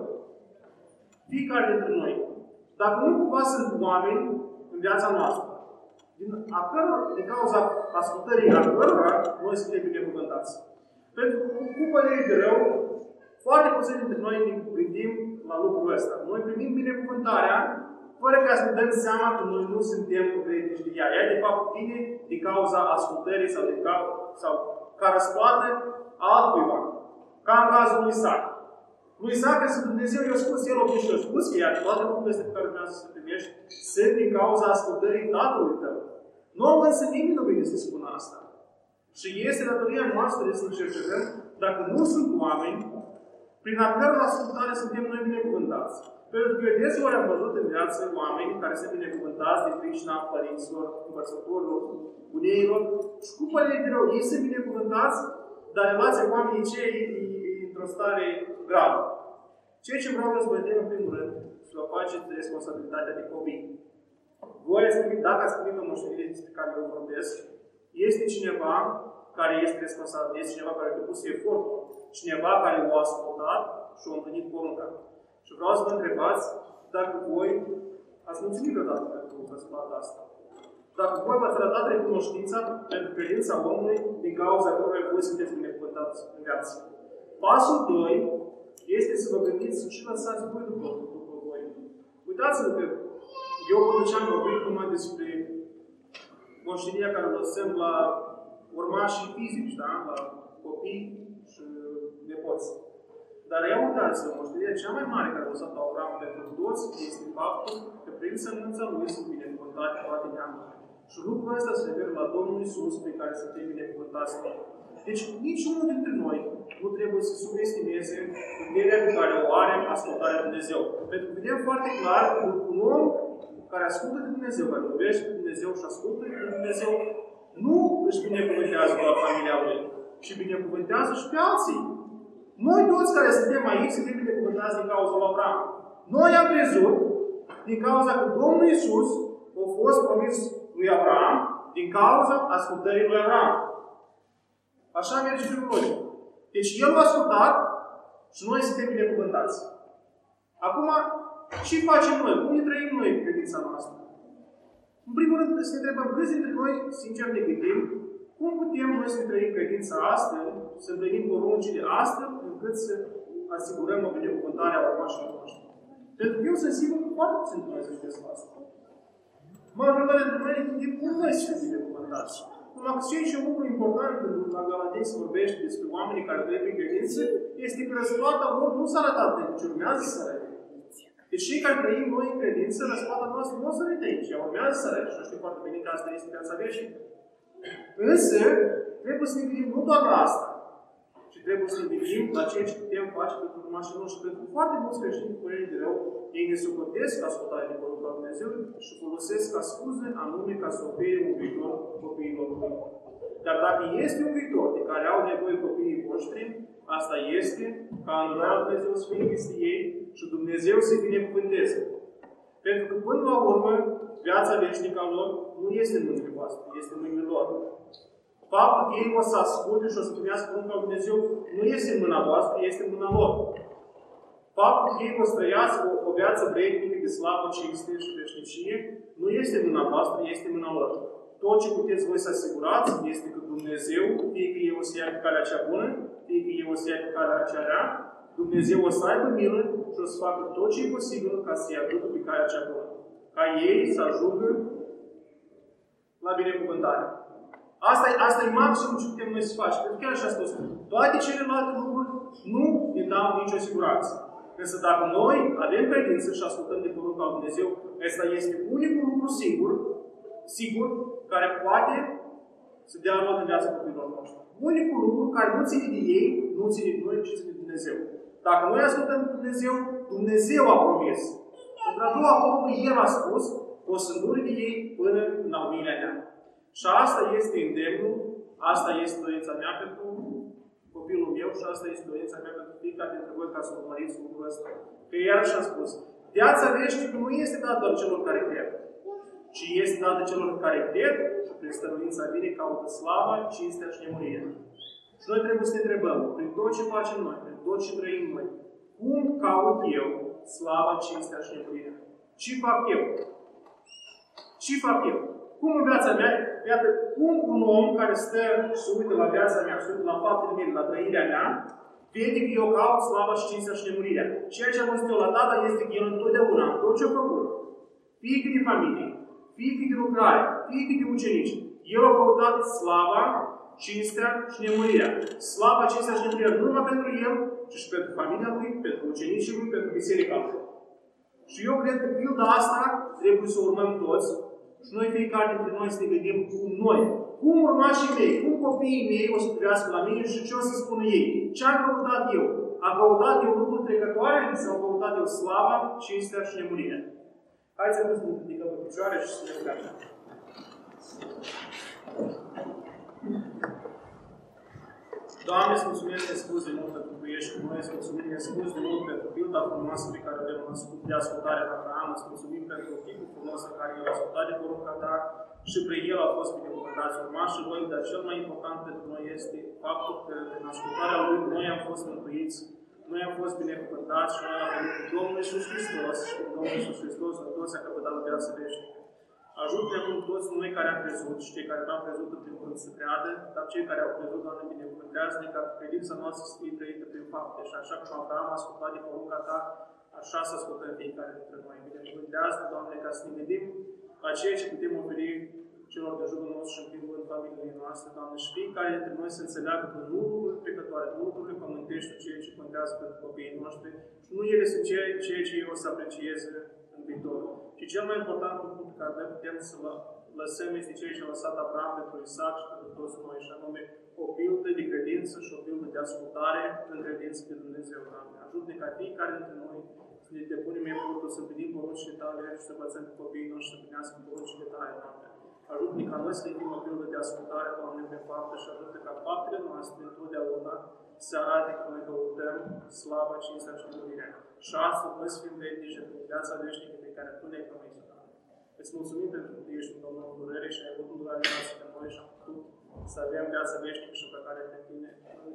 Fiecare dintre noi. Dacă nu cumva sunt oameni în viața noastră, din, a căror, din cauza ascultării a cărora, noi suntem binecuvântați. Pentru că cu părere de rău, foarte puțin dintre noi ne gândim la lucrul ăsta. Noi primim binecuvântarea fără ca să ne dăm seama că noi nu suntem credici de ea. Ea, de fapt, vine din cauza ascultării sau, de ca, sau ca răsplată altcuiva. Ca în cazul lui Isaac. Lui Isaac, să Dumnezeu i-a spus, el a și a spus că ea, toate lucrurile pe care vreau să primești, sunt din cauza ascultării Tatălui tău. Nu însă nimeni nu vine să spună asta. Și este datoria noastră să cercetăm dacă nu sunt oameni, prin a căror ascultare suntem noi binecuvântați. Pentru că eu deseori am văzut în viață oameni care sunt binecuvântați din pricina părinților, învățătorilor, buneilor și cu părere de rău. Ei sunt binecuvântați, dar relația cu oamenii cei e într-o stare gravă. Ceea ce vreau să vedem în primul rând, să vă faceți responsabilitatea de copii. Voi ați primit, dacă ați primit o moștenire despre care eu vorbesc, este cineva care este responsabil, este cineva care a depus efort, cineva care o a ascultat și a întâlnit porunca. Și vreau să vă întrebați dacă voi ați mulțumit vreodată pentru răspunsul asta. Dacă voi v-ați arătat recunoștința pentru credința omului din cauza căruia voi sunteți binecuvântați în viață. Pasul 2 este să vă gândiți și lăsați voi după, după voi. Uitați-vă că eu până ce am vorbit numai despre moștenirea care o lăsăm la urmașii fizici, da? la copii și nepoți. Dar ia uitați-vă, moștenirea cea mai mare care a lăsat Avram pentru toți este faptul că prin sămânța lui sunt binecuvântate toate neamurile. Și lucrul ăsta se referă la Domnul Isus pe care să fie binecuvântați noi. Deci niciunul dintre noi nu trebuie să subestimeze puterea pe care o are ascultarea de Dumnezeu. Pentru că vedem foarte clar că un om care ascultă de Dumnezeu, care iubește de Dumnezeu și ascultă de Dumnezeu, nu își binecuvântează doar familia lui, ci binecuvântează și pe alții. Noi toți care suntem aici suntem binecuvântați din cauza lui Abraham. Noi am crezut din cauza că Domnul Isus a fost promis lui Abraham din cauza ascultării lui Abraham. Așa merge și lui. Deci El a ascultat și noi suntem binecuvântați. Acum, ce facem noi? Cum ne trăim noi credința noastră? În primul rând, să ne întrebăm câți dintre noi, sincer, ne gândim cum putem noi să trăim credința astfel, să împlinim poruncile astfel, încât să asigurăm o binecuvântare a urmașilor noștri? Pentru că eu sunt sigur că foarte puțin noi să știți asta. Majoritatea dintre noi ne gândim cum noi să fim binecuvântați. Numai că ce un lucru important când la Galatei se vorbește despre oamenii care trăiesc prin credință, este că răsplata lor nu s-a arătat de ce urmează să arate. Deci cei care trăim noi în credință, răsplata noastră nu o să arate aici, ea urmează să arate. Și știu foarte bine că asta este viața veșnică. Însă, trebuie să ne gândim nu doar la asta, ci trebuie să ne gândim la ceea ce putem face pentru urmașii noștri. Pentru că foarte mulți creștini cu părere de rău, ei ne socotesc ascultarea de porunca Dumnezeu și folosesc ca scuze anume ca să ofere un viitor copiilor lui. Dar dacă este un viitor de care au nevoie copiii voștri, asta este ca în Dumnezeu să fie peste ei și Dumnezeu să binecuvânteze. Pentru că până la urmă, viața veșnică a lor nu este în mâinile voastre, este în mâinile lor. Faptul că ei o să asculte și o să primească porunca lui Dumnezeu nu este în mâna voastră, este în mâna lor. Faptul că ei o să trăiască o, o viață vrednică de slavă, cinste și veșnicie nu este în mâna voastră, este în mâna lor. Tot ce puteți voi să asigurați este că Dumnezeu, fie că ei o să ia pe calea cea bună, fie că ei o să ia pe calea cea rea, Dumnezeu o să aibă milă și o să facă tot ce e posibil ca să-i aducă pe calea cea bună. Ca ei să ajungă la binecuvântare. Asta e, asta e maximum ce putem noi să facem. Pentru că chiar așa spus. Toate celelalte lucruri nu ne dau nicio siguranță. Însă dacă noi avem credință și ascultăm de porunca lui Dumnezeu, ăsta este unicul lucru sigur, sigur, care poate să dea rod în viața copiilor noștri. Unicul lucru care nu ține de ei, nu ține de noi, ci ține de Dumnezeu. Dacă noi ascultăm de Dumnezeu, Dumnezeu a promis. Într-a doua poruncă, El a spus, o să dure de ei până în al miilea neam. Și asta este îndemnul, asta este dorința mea pentru copilul meu și asta este dorința mea pentru fiecare dintre voi ca să urmăriți lucrul ăsta. Că iarăși am spus, viața veșnică nu este dată doar celor care cred, ci este dată celor care cred și prin stăruința vine caută slava, cinstea și nemurirea. Și noi trebuie să ne întrebăm, prin tot ce facem noi, prin tot ce trăim noi, cum caut eu slava, cinstea și nemurirea? Ce fac eu? Ce fac eu? Cum în viața mea, iată, cum un om care stă și se uită la viața mea, se uită la faptele mele, la trăirea mea, vede că eu caut slava și cinstea și nemurirea. Ceea ce am văzut eu la tata este că el întotdeauna, tot ce a făcut, fie că de familie, fie că de lucrare, fie că de ucenici, el a căutat slava, cinstea și nemurirea. Slava, cinstea și nemurirea nu numai pentru el, ci și pentru familia lui, pentru ucenicii lui, pentru biserica lui. Și eu cred că pilda asta trebuie să o urmăm toți și noi fiecare dintre noi să ne gândim cum noi, cum urmașii mei, cum copiii mei o să privească la mine și ce o să spună ei. Ce am căutat eu? Am căutat eu lucruri trecătoare sau am căutat eu slava, cinstea și nemurirea? Haideți să ne ridicăm pe picioare și să ne rugăm. Doamne, îți mulțumesc de spus de mult pentru că ești cu noi, îți mulțumim de spus de mult pentru pilda frumoasă pe care avem de ascultare la Abraham, îți mulțumim pentru chipul frumos în care el a ascultat de porunca ta și prin el a fost binecuvântați urmașii lui, dar cel mai important pentru noi este faptul că în ascultarea lui noi am fost mântuiți, noi am fost binecuvântați și noi am venit cu Domnul Iisus Hristos și cu Domnul Iisus Hristos a toți a căpătat viață veșnică. Ajută-ne acum toți noi care am crezut și cei care nu au crezut în primul rând să creadă, dar cei care au crezut, Doamne, binecuvântează-ne ca credința noastră să fie trăită prin fapte. Și așa cum Abraham a ascultat de porunca ta, așa să ascultăm fiecare dintre noi. Binecuvântează, Doamne, ca să ne gândim la ceea ce putem oferi celor de jurul nostru și în primul rând familiile noastre, Doamne, și fiecare dintre noi să înțeleagă că nu lucrurile trecătoare, nu lucrurile pământești, ceea ce contează pentru copiii noștri, și nu ele sunt ceea, ceea ce ei o să aprecieze în viitor. Și cel mai important lucru pe care noi putem să lăsăm este ceea ce a lăsat Abraham pentru Isaac și pentru toți noi, și anume o pildă de credință și o pildă de ascultare în credință pe Dumnezeu. Doamne, ajută-ne ca fiecare dintre noi să ne depunem efortul să împlinim poruncile tale și să învățăm pe copiii noștri să împlinească poruncile tale, Doamne. Ajută-ne ca noi să ne fim o pildă de ascultare, Doamne, pe fapte și ajută ca faptele noastre întotdeauna să arate că noi căutăm slava, cinstea și mântuirea. Și astfel noi să fim vrednici de viața veșnică pe care Tu ne-ai promis. Îți mulțumim pentru că ești un Domnul durere și ai avut îndurare față de noi și am putut să avem viața veșnică și pe care pe tine,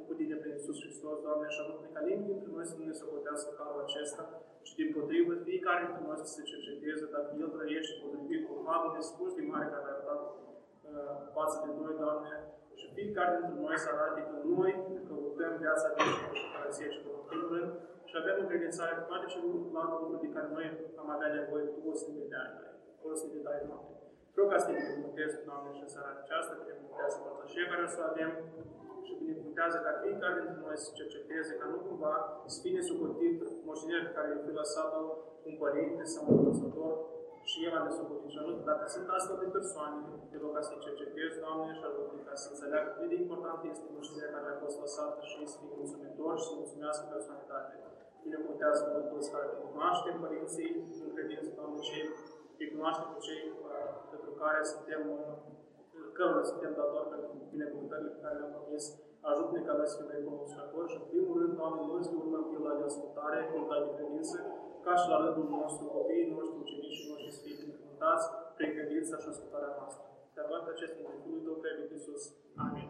cu tine prin Iisus Hristos, Doamne, și ajută ca nimeni dintre noi să nu ne socotească calul acesta, ci din potrivă fiecare dintre noi să se cerceteze dacă El trăiește potrivit cu harul nespus de mare care a dat uh, față de noi, Doamne, și fiecare dintre noi să arate că noi căutăm viața veșnică și care se ești în rând și avem încredințare cu toate celelalte lucruri de care noi am avea nevoie cu 100 de ani folosit de dai noapte. Rog ca să ne binecuvântezi, Doamne, și în seara aceasta, binecuvântează părtășie care o să avem și binecuvântează ca fiecare dintre noi să cerceteze, ca nu cumva să fie nesucotit moștenirea pe care i-a fi lăsat-o un părinte sau un învățător și el a nesucotit. Și anume, dacă sunt astfel de persoane, te rog ca să cercetezi, Doamne, și ajută ca să înțeleagă cât de important este moștenirea care a fost lăsată și să fie mulțumitor și să mulțumească personalitatea. Binecuvântează pe toți care te cunoaștem, părinții, în credință, Doamne, și îi cunoaște pe cei uh, pentru care suntem, uh, cărora suntem datori pentru binecuvântările pe care le-am promis. Ajută-ne ca noi să fim recunoscători și, în primul rând, Doamne, noi să urmăm pila de ascultare, pila de credință, ca și la rândul nostru, copiii noștri, ucenicii noștri să fie binecuvântați prin credința și ascultarea noastră. Te rog acest în Fiul Tău, Iisus. Amin.